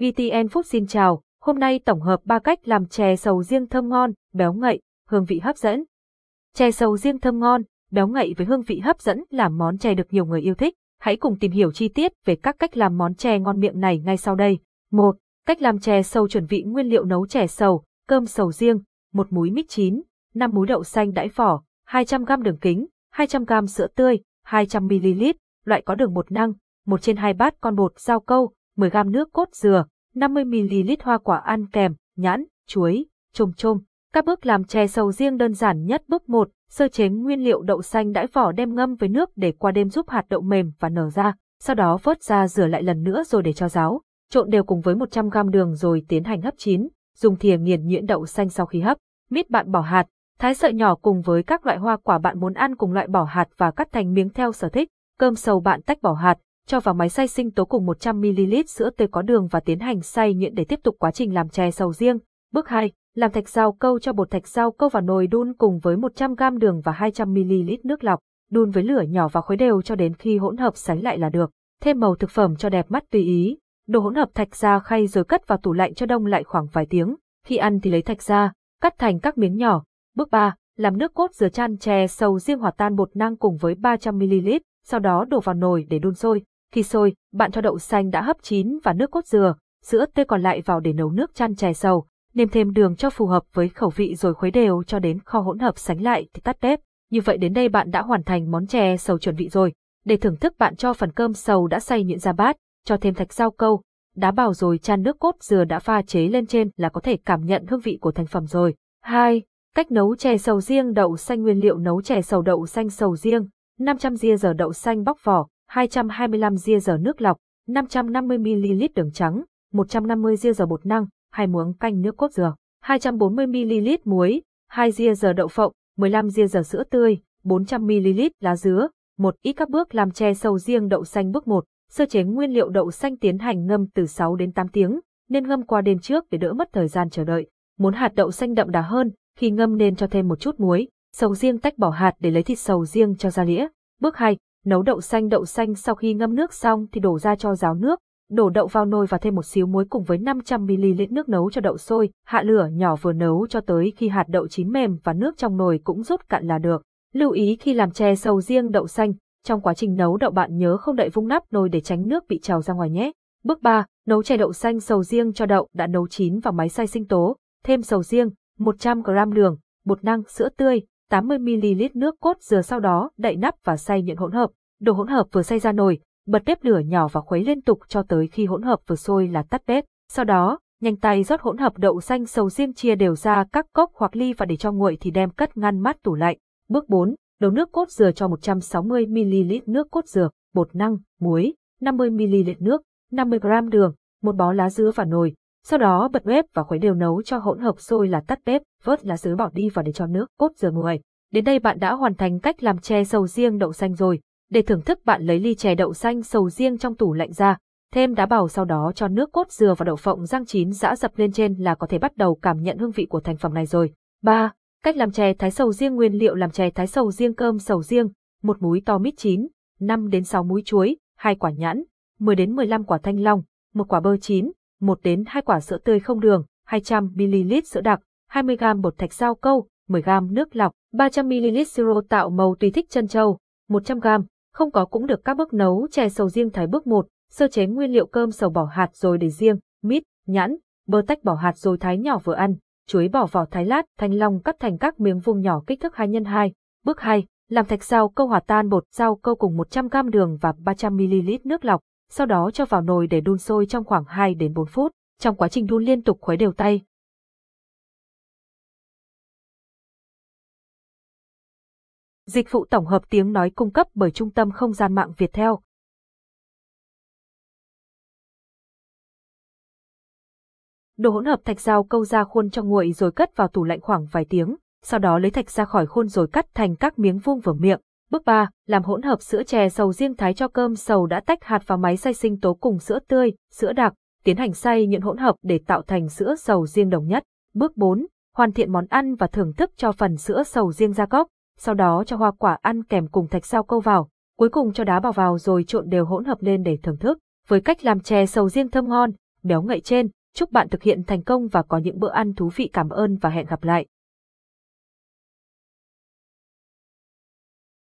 VTN Food xin chào, hôm nay tổng hợp 3 cách làm chè sầu riêng thơm ngon, béo ngậy, hương vị hấp dẫn. Chè sầu riêng thơm ngon, béo ngậy với hương vị hấp dẫn là món chè được nhiều người yêu thích. Hãy cùng tìm hiểu chi tiết về các cách làm món chè ngon miệng này ngay sau đây. 1. Cách làm chè sầu chuẩn bị nguyên liệu nấu chè sầu, cơm sầu riêng, một múi mít chín, 5 múi đậu xanh đãi vỏ, 200g đường kính, 200g sữa tươi, 200ml, loại có đường bột năng, 1 trên 2 bát con bột rau câu, 10g nước cốt dừa, 50ml hoa quả ăn kèm, nhãn, chuối, chôm chôm. Các bước làm chè sầu riêng đơn giản nhất bước 1, sơ chế nguyên liệu đậu xanh đãi vỏ đem ngâm với nước để qua đêm giúp hạt đậu mềm và nở ra, sau đó vớt ra rửa lại lần nữa rồi để cho ráo. Trộn đều cùng với 100g đường rồi tiến hành hấp chín, dùng thìa nghiền nhuyễn đậu xanh sau khi hấp. Mít bạn bỏ hạt, thái sợi nhỏ cùng với các loại hoa quả bạn muốn ăn cùng loại bỏ hạt và cắt thành miếng theo sở thích. Cơm sầu bạn tách bỏ hạt, cho vào máy xay sinh tố cùng 100ml sữa tươi có đường và tiến hành xay nhuyễn để tiếp tục quá trình làm chè sầu riêng. Bước 2, làm thạch rau câu cho bột thạch rau câu vào nồi đun cùng với 100g đường và 200ml nước lọc, đun với lửa nhỏ và khuấy đều cho đến khi hỗn hợp sánh lại là được. Thêm màu thực phẩm cho đẹp mắt tùy ý. Đổ hỗn hợp thạch ra khay rồi cất vào tủ lạnh cho đông lại khoảng vài tiếng. Khi ăn thì lấy thạch ra, cắt thành các miếng nhỏ. Bước 3, làm nước cốt dừa chan chè sầu riêng hòa tan bột năng cùng với 300ml, sau đó đổ vào nồi để đun sôi. Khi sôi, bạn cho đậu xanh đã hấp chín và nước cốt dừa, sữa tươi còn lại vào để nấu nước chan chè sầu, nêm thêm đường cho phù hợp với khẩu vị rồi khuấy đều cho đến kho hỗn hợp sánh lại thì tắt bếp. Như vậy đến đây bạn đã hoàn thành món chè sầu chuẩn bị rồi. Để thưởng thức bạn cho phần cơm sầu đã xay nhuyễn ra bát, cho thêm thạch rau câu, đá bào rồi chan nước cốt dừa đã pha chế lên trên là có thể cảm nhận hương vị của thành phẩm rồi. 2. Cách nấu chè sầu riêng đậu xanh nguyên liệu nấu chè sầu đậu xanh sầu riêng, 500 ria giờ đậu xanh bóc vỏ, 225 ria dở nước lọc, 550ml đường trắng, 150 ria dở bột năng, 2 muỗng canh nước cốt dừa, 240ml muối, 2 ria dở đậu phộng, 15 ria dở sữa tươi, 400ml lá dứa, một ít các bước làm chè sầu riêng đậu xanh bước 1, sơ chế nguyên liệu đậu xanh tiến hành ngâm từ 6 đến 8 tiếng, nên ngâm qua đêm trước để đỡ mất thời gian chờ đợi. Muốn hạt đậu xanh đậm đà hơn, khi ngâm nên cho thêm một chút muối, sầu riêng tách bỏ hạt để lấy thịt sầu riêng cho ra lĩa. Bước 2, Nấu đậu xanh đậu xanh sau khi ngâm nước xong thì đổ ra cho ráo nước, đổ đậu vào nồi và thêm một xíu muối cùng với 500ml nước nấu cho đậu sôi, hạ lửa nhỏ vừa nấu cho tới khi hạt đậu chín mềm và nước trong nồi cũng rút cạn là được. Lưu ý khi làm chè sầu riêng đậu xanh, trong quá trình nấu đậu bạn nhớ không đậy vung nắp nồi để tránh nước bị trào ra ngoài nhé. Bước 3, nấu chè đậu xanh sầu riêng cho đậu đã nấu chín vào máy xay sinh tố, thêm sầu riêng, 100g đường, bột năng, sữa tươi, 80ml nước cốt dừa sau đó đậy nắp và xay nhuyễn hỗn hợp. Đồ hỗn hợp vừa xay ra nồi, bật bếp lửa nhỏ và khuấy liên tục cho tới khi hỗn hợp vừa sôi là tắt bếp. Sau đó, nhanh tay rót hỗn hợp đậu xanh sầu riêng chia đều ra các cốc hoặc ly và để cho nguội thì đem cất ngăn mát tủ lạnh. Bước 4, nấu nước cốt dừa cho 160ml nước cốt dừa, bột năng, muối, 50ml nước, 50g đường, một bó lá dứa vào nồi. Sau đó bật bếp và khuấy đều nấu cho hỗn hợp sôi là tắt bếp, vớt lá dứa bỏ đi và để cho nước cốt dừa nguội. Đến đây bạn đã hoàn thành cách làm chè sầu riêng đậu xanh rồi. Để thưởng thức bạn lấy ly chè đậu xanh sầu riêng trong tủ lạnh ra, thêm đá bào sau đó cho nước cốt dừa và đậu phộng rang chín giã dập lên trên là có thể bắt đầu cảm nhận hương vị của thành phẩm này rồi. 3. Cách làm chè thái sầu riêng nguyên liệu làm chè thái sầu riêng cơm sầu riêng, một múi to mít chín, 5 đến 6 múi chuối, hai quả nhãn, 10 đến 15 quả thanh long, một quả bơ chín, 1 đến 2 quả sữa tươi không đường, 200ml sữa đặc, 20g bột thạch rau câu, 10g nước lọc, 300ml siro tạo màu tùy thích chân châu, 100g không có cũng được các bước nấu chè sầu riêng thái bước 1, sơ chế nguyên liệu cơm sầu bỏ hạt rồi để riêng, mít, nhãn, bơ tách bỏ hạt rồi thái nhỏ vừa ăn, chuối bỏ vỏ thái lát, thanh long cắt thành các miếng vuông nhỏ kích thước 2 x 2. Bước 2, làm thạch rau câu hòa tan bột rau câu cùng 100g đường và 300ml nước lọc, sau đó cho vào nồi để đun sôi trong khoảng 2 đến 4 phút. Trong quá trình đun liên tục khuấy đều tay, Dịch vụ tổng hợp tiếng nói cung cấp bởi Trung tâm Không gian mạng Việt Theo. Đồ hỗn hợp thạch dao câu ra khuôn cho nguội rồi cất vào tủ lạnh khoảng vài tiếng, sau đó lấy thạch ra khỏi khuôn rồi cắt thành các miếng vuông vừa miệng. Bước 3, làm hỗn hợp sữa chè sầu riêng thái cho cơm sầu đã tách hạt vào máy xay sinh tố cùng sữa tươi, sữa đặc, tiến hành xay những hỗn hợp để tạo thành sữa sầu riêng đồng nhất. Bước 4, hoàn thiện món ăn và thưởng thức cho phần sữa sầu riêng ra cốc sau đó cho hoa quả ăn kèm cùng thạch sao câu vào, cuối cùng cho đá bào vào rồi trộn đều hỗn hợp lên để thưởng thức. Với cách làm chè sầu riêng thơm ngon, béo ngậy trên. Chúc bạn thực hiện thành công và có những bữa ăn thú vị cảm ơn và hẹn gặp lại.